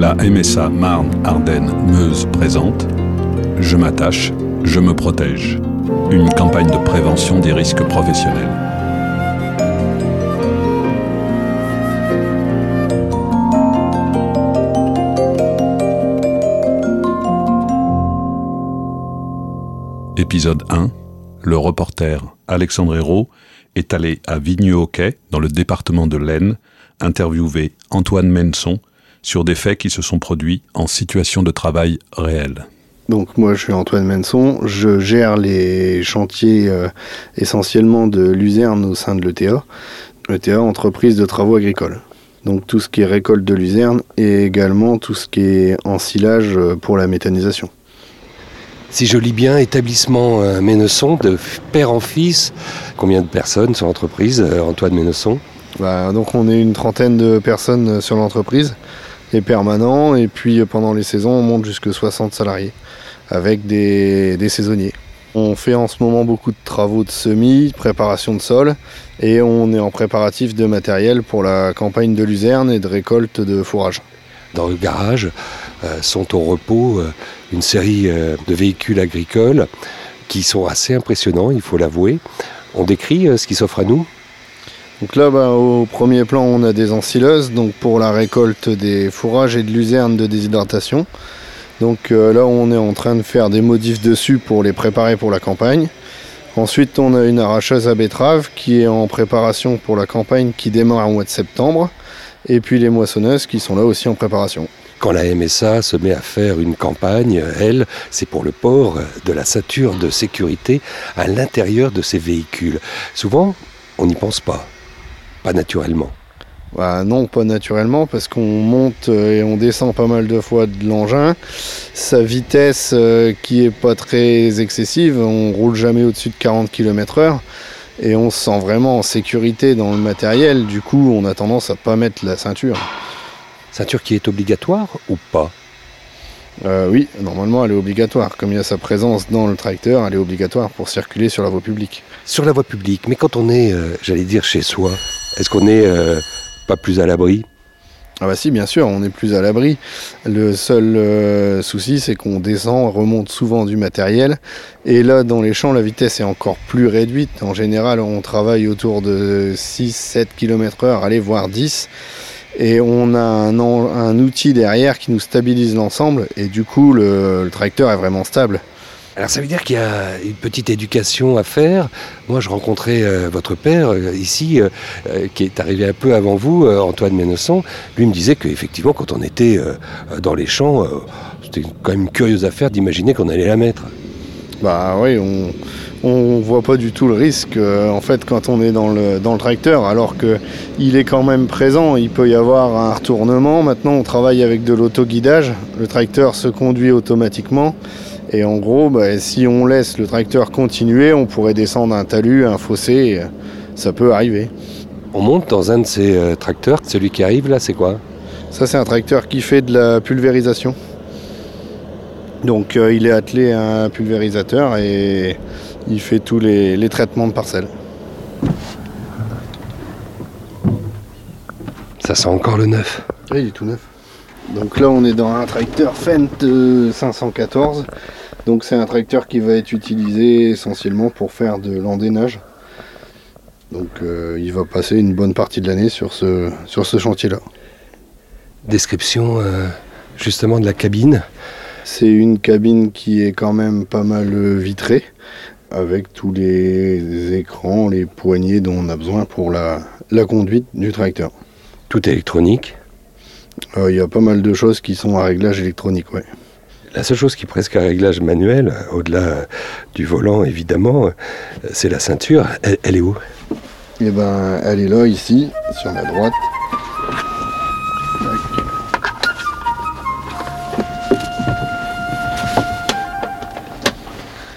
La MSA Marne-Ardenne-Meuse présente Je m'attache, je me protège. Une campagne de prévention des risques professionnels. Épisode 1. Le reporter Alexandre Hérault est allé à Vigneux-au-Quai, dans le département de l'Aisne, interviewer Antoine Menson sur des faits qui se sont produits en situation de travail réel. Donc moi je suis Antoine Menson, je gère les chantiers euh, essentiellement de luzerne au sein de l'ETA, l'ETA entreprise de travaux agricoles. Donc tout ce qui est récolte de luzerne et également tout ce qui est ensilage euh, pour la méthanisation. Si je lis bien, établissement euh, Ménesson, de père en fils, combien de personnes sur l'entreprise, Antoine Ménesson? Bah, Donc on est une trentaine de personnes sur l'entreprise les permanents, et puis euh, pendant les saisons, on monte jusqu'à 60 salariés, avec des, saisonniers. On fait en ce moment beaucoup de travaux de semis, préparation de sol, et on est en préparatif de matériel pour la campagne de luzerne et de récolte de fourrage. Dans le garage euh, sont au repos euh, une série de véhicules agricoles qui sont assez impressionnants, il faut l'avouer. On décrit ce qui s'offre à nous donc là, bah, au premier plan, on a des ensileuses donc pour la récolte des fourrages et de luzerne de déshydratation. Donc euh, là, on est en train de faire des modifs dessus pour les préparer pour la campagne. Ensuite, on a une arracheuse à betterave qui est en préparation pour la campagne qui démarre au mois de septembre. Et puis les moissonneuses qui sont là aussi en préparation. Quand la MSA se met à faire une campagne, elle, c'est pour le port de la ceinture de sécurité à l'intérieur de ces véhicules. Souvent, on n'y pense pas pas naturellement bah non, pas naturellement, parce qu'on monte euh, et on descend pas mal de fois de l'engin. Sa vitesse euh, qui est pas très excessive, on roule jamais au-dessus de 40 km/h et on se sent vraiment en sécurité dans le matériel. Du coup, on a tendance à pas mettre la ceinture. Ceinture qui est obligatoire ou pas? Euh, Oui, normalement elle est obligatoire. Comme il y a sa présence dans le tracteur, elle est obligatoire pour circuler sur la voie publique. Sur la voie publique, mais quand on est, j'allais dire, chez soi, est-ce qu'on n'est euh, pas plus à l'abri? Ah bah si, bien sûr, on est plus à l'abri. Le seul euh, souci, c'est qu'on descend, remonte souvent du matériel. Et là, dans les champs, la vitesse est encore plus réduite. En général, on travaille autour de 6-7 km heure, allez, voir 10. Et on a un, outil derrière qui nous stabilise l'ensemble. Et du coup, le tracteur est vraiment stable. Alors ça veut dire qu'il y a une petite éducation à faire. Moi je rencontrais euh, votre père euh, ici, euh, qui est arrivé un peu avant vous, Antoine Ménesson. Lui me disait qu'effectivement quand on était dans les champs, c'était quand même une curieuse affaire d'imaginer qu'on allait la mettre. Bah oui, on, on voit pas du tout le risque en fait quand on est dans le, dans le tracteur alors qu'il est quand même présent il peut y avoir un retournement maintenant on travaille avec de l'autoguidage le tracteur se conduit automatiquement et en gros, bah, si on laisse le tracteur continuer, on pourrait descendre un talus, un fossé, ça peut arriver. On monte dans un de ces euh, tracteurs, celui qui arrive là, c'est quoi? Ça, c'est un tracteur qui fait de la pulvérisation. Donc, euh, il est attelé à un pulvérisateur et il fait tous les, traitements de parcelles. Ça sent encore le neuf. Oui, il est tout neuf. Donc là, on est dans un tracteur Fendt 514 donc c'est un tracteur qui va être utilisé essentiellement pour faire de l'endénage. Donc euh, il va passer une bonne partie de l'année sur ce, sur ce chantier-là. Description euh, justement de la cabine. C'est une cabine qui est quand même pas mal vitrée, avec tous les écrans, les poignées dont on a besoin pour la, conduite du tracteur. Tout électronique euh, Il y a pas mal de choses qui sont à réglage électronique, ouais. La seule chose qui est presque un réglage manuel, au-delà du volant évidemment, c'est la ceinture. Elle, est où? Eh ben, elle est là, ici, sur la droite.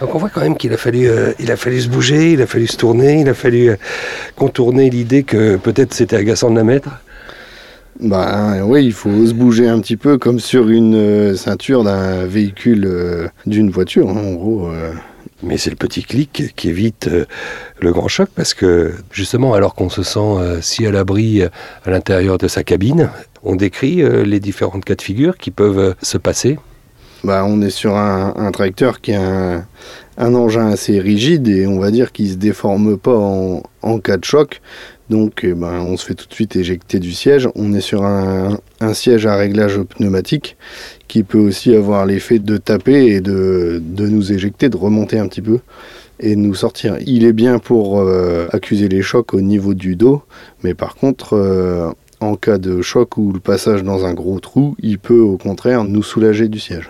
Donc on voit quand même qu'il a fallu, euh, il a fallu se bouger, il a fallu se tourner, il a fallu euh, contourner l'idée que peut-être c'était agaçant de la mettre. Bah oui, il faut se bouger un petit peu comme sur une euh, ceinture d'un véhicule, euh, d'une voiture. Hein, en gros, euh, Mais c'est le petit clic qui évite le grand choc parce que justement, alors qu'on se sent si à l'abri à l'intérieur de sa cabine, on décrit les différentes cas de figure qui peuvent se passer. Bah, on est sur un, tracteur qui a un, engin assez rigide et on va dire qu'il ne se déforme pas en, cas de choc. Donc eh ben, on se fait tout de suite éjecter du siège. On est sur un, siège à réglage pneumatique qui peut aussi avoir l'effet de taper et de, nous éjecter, de remonter un petit peu et de nous sortir. Il est bien pour euh, accuser les chocs au niveau du dos, mais par contre, euh, en cas de choc ou le passage dans un gros trou, il peut au contraire nous soulager du siège.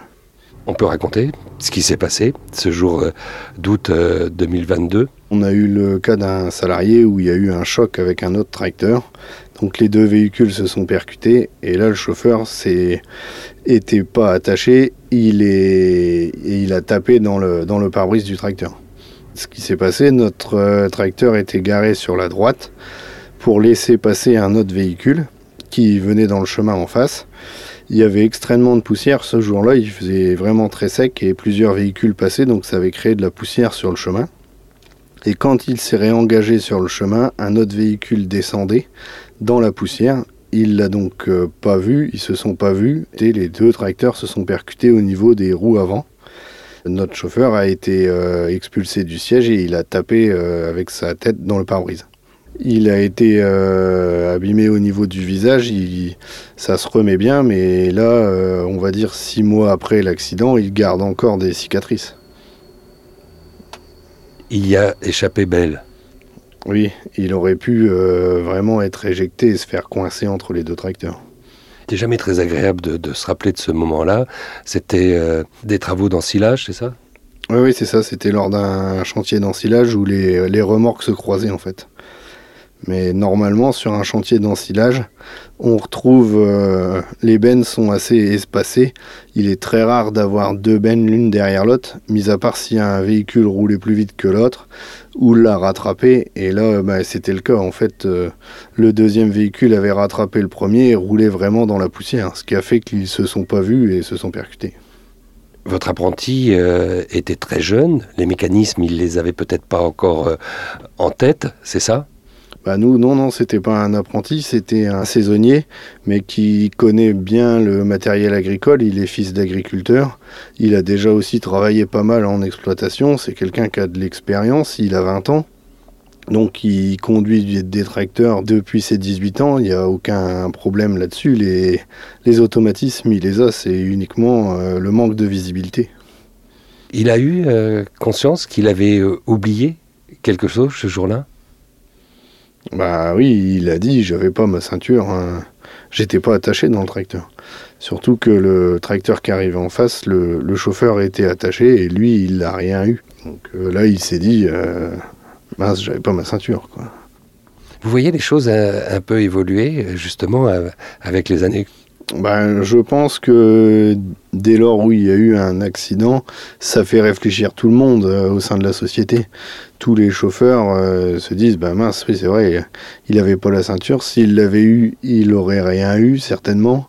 On peut raconter ce qui s'est passé ce jour euh, d'août 2022 On a eu le cas d'un salarié où il y a eu un choc avec un autre tracteur. Donc les deux véhicules se sont percutés et là le chauffeur s'est était pas attaché, il il a tapé dans le dans le pare-brise du tracteur. Ce qui s'est passé, notre euh, tracteur était garé sur la droite pour laisser passer un autre véhicule qui venait dans le chemin en face. Il y avait extrêmement de poussière ce jour-là, il faisait vraiment très sec et plusieurs véhicules passaient, donc ça avait créé de la poussière sur le chemin. Et quand il s'est réengagé sur le chemin, un autre véhicule descendait dans la poussière. Il l'a donc euh, pas vu, ils se sont pas vus, et les deux tracteurs se sont percutés au niveau des roues avant. Notre chauffeur a été euh, expulsé du siège et il a tapé euh, avec sa tête dans le pare-brise. Il a été euh, abîmé au niveau du visage, ça se remet bien, mais là, euh, on va dire six mois après l'accident, il garde encore des cicatrices. Il y a échappé belle. Oui, il aurait pu euh, vraiment être éjecté et se faire coincer entre les deux tracteurs. C'était jamais très agréable de, se rappeler de ce moment-là. C'était des travaux d'ensilage, c'est ça? Oui, oui, c'est ça. C'était lors d'un chantier d'ensilage où les remorques se croisaient en fait. Mais normalement, sur un chantier d'ensilage, on retrouve euh, les bennes sont assez espacées. Il est très rare d'avoir deux bennes l'une derrière l'autre, mis à part si un véhicule roulait plus vite que l'autre ou l'a rattrapé. Et là, bah, c'était le cas. En fait, euh, le deuxième véhicule avait rattrapé le premier et roulait vraiment dans la poussière, ce qui a fait qu'ils se sont pas vus et se sont percutés. Votre apprenti euh, était très jeune, les mécanismes, il les avait peut-être pas encore en tête, c'est ça? Bah nous, non, non, c'était pas un apprenti, c'était un saisonnier, mais qui connaît bien le matériel agricole. Il est fils d'agriculteur. Il a déjà aussi travaillé pas mal en exploitation. C'est quelqu'un qui a de l'expérience. Il a 20 ans. Donc il conduit des tracteurs depuis ses 18 ans, il n'y a aucun problème là-dessus. Les, automatismes, il les a, c'est uniquement euh, le manque de visibilité. Il a eu euh, conscience qu'il avait euh, oublié quelque chose ce jour-là? Bah oui, il a dit, j'avais pas ma ceinture, hein. j'étais pas attaché dans le tracteur. Surtout que le tracteur qui arrivait en face, le, chauffeur était attaché et lui, il n'a rien eu. Donc euh, là, il s'est dit, euh, mince, j'avais pas ma ceinture. Vous voyez les choses un peu évoluer, justement, avec les années ben, je pense que dès lors où il y a eu un accident, ça fait réfléchir tout le monde euh, au sein de la société. Tous les chauffeurs euh, se disent, ben mince, oui c'est vrai, il n'avait pas la ceinture, s'il l'avait eu, il aurait rien eu certainement.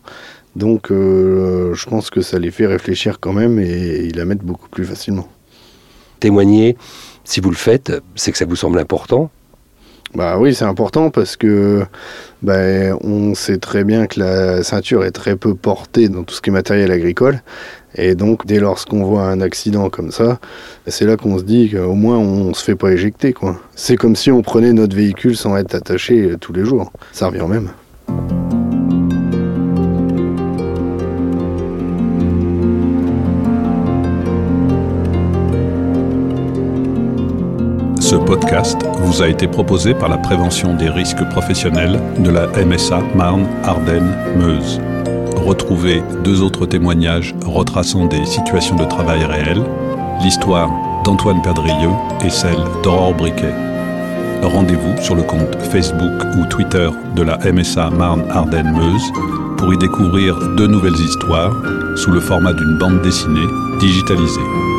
Donc euh, je pense que ça les fait réfléchir quand même et ils la mettent beaucoup plus facilement. Témoigner, si vous le faites, c'est que ça vous semble important bah oui, c'est important parce que bah, on sait très bien que la ceinture est très peu portée dans tout ce qui est matériel agricole. Et donc, dès lors qu'on voit un accident comme ça, c'est là qu'on se dit qu'au moins on se fait pas éjecter. C'est comme si on prenait notre véhicule sans être attaché tous les jours. Ça revient même. Ce podcast vous a été proposé par la prévention des risques professionnels de la MSA Marne-Ardenne-Meuse. Retrouvez deux autres témoignages retraçant des situations de travail réelles, l'histoire d'Antoine Perdrieux et celle d'Aurore Briquet. Rendez-vous sur le compte Facebook ou Twitter de la MSA Marne-Ardenne-Meuse pour y découvrir deux nouvelles histoires sous le format d'une bande dessinée digitalisée.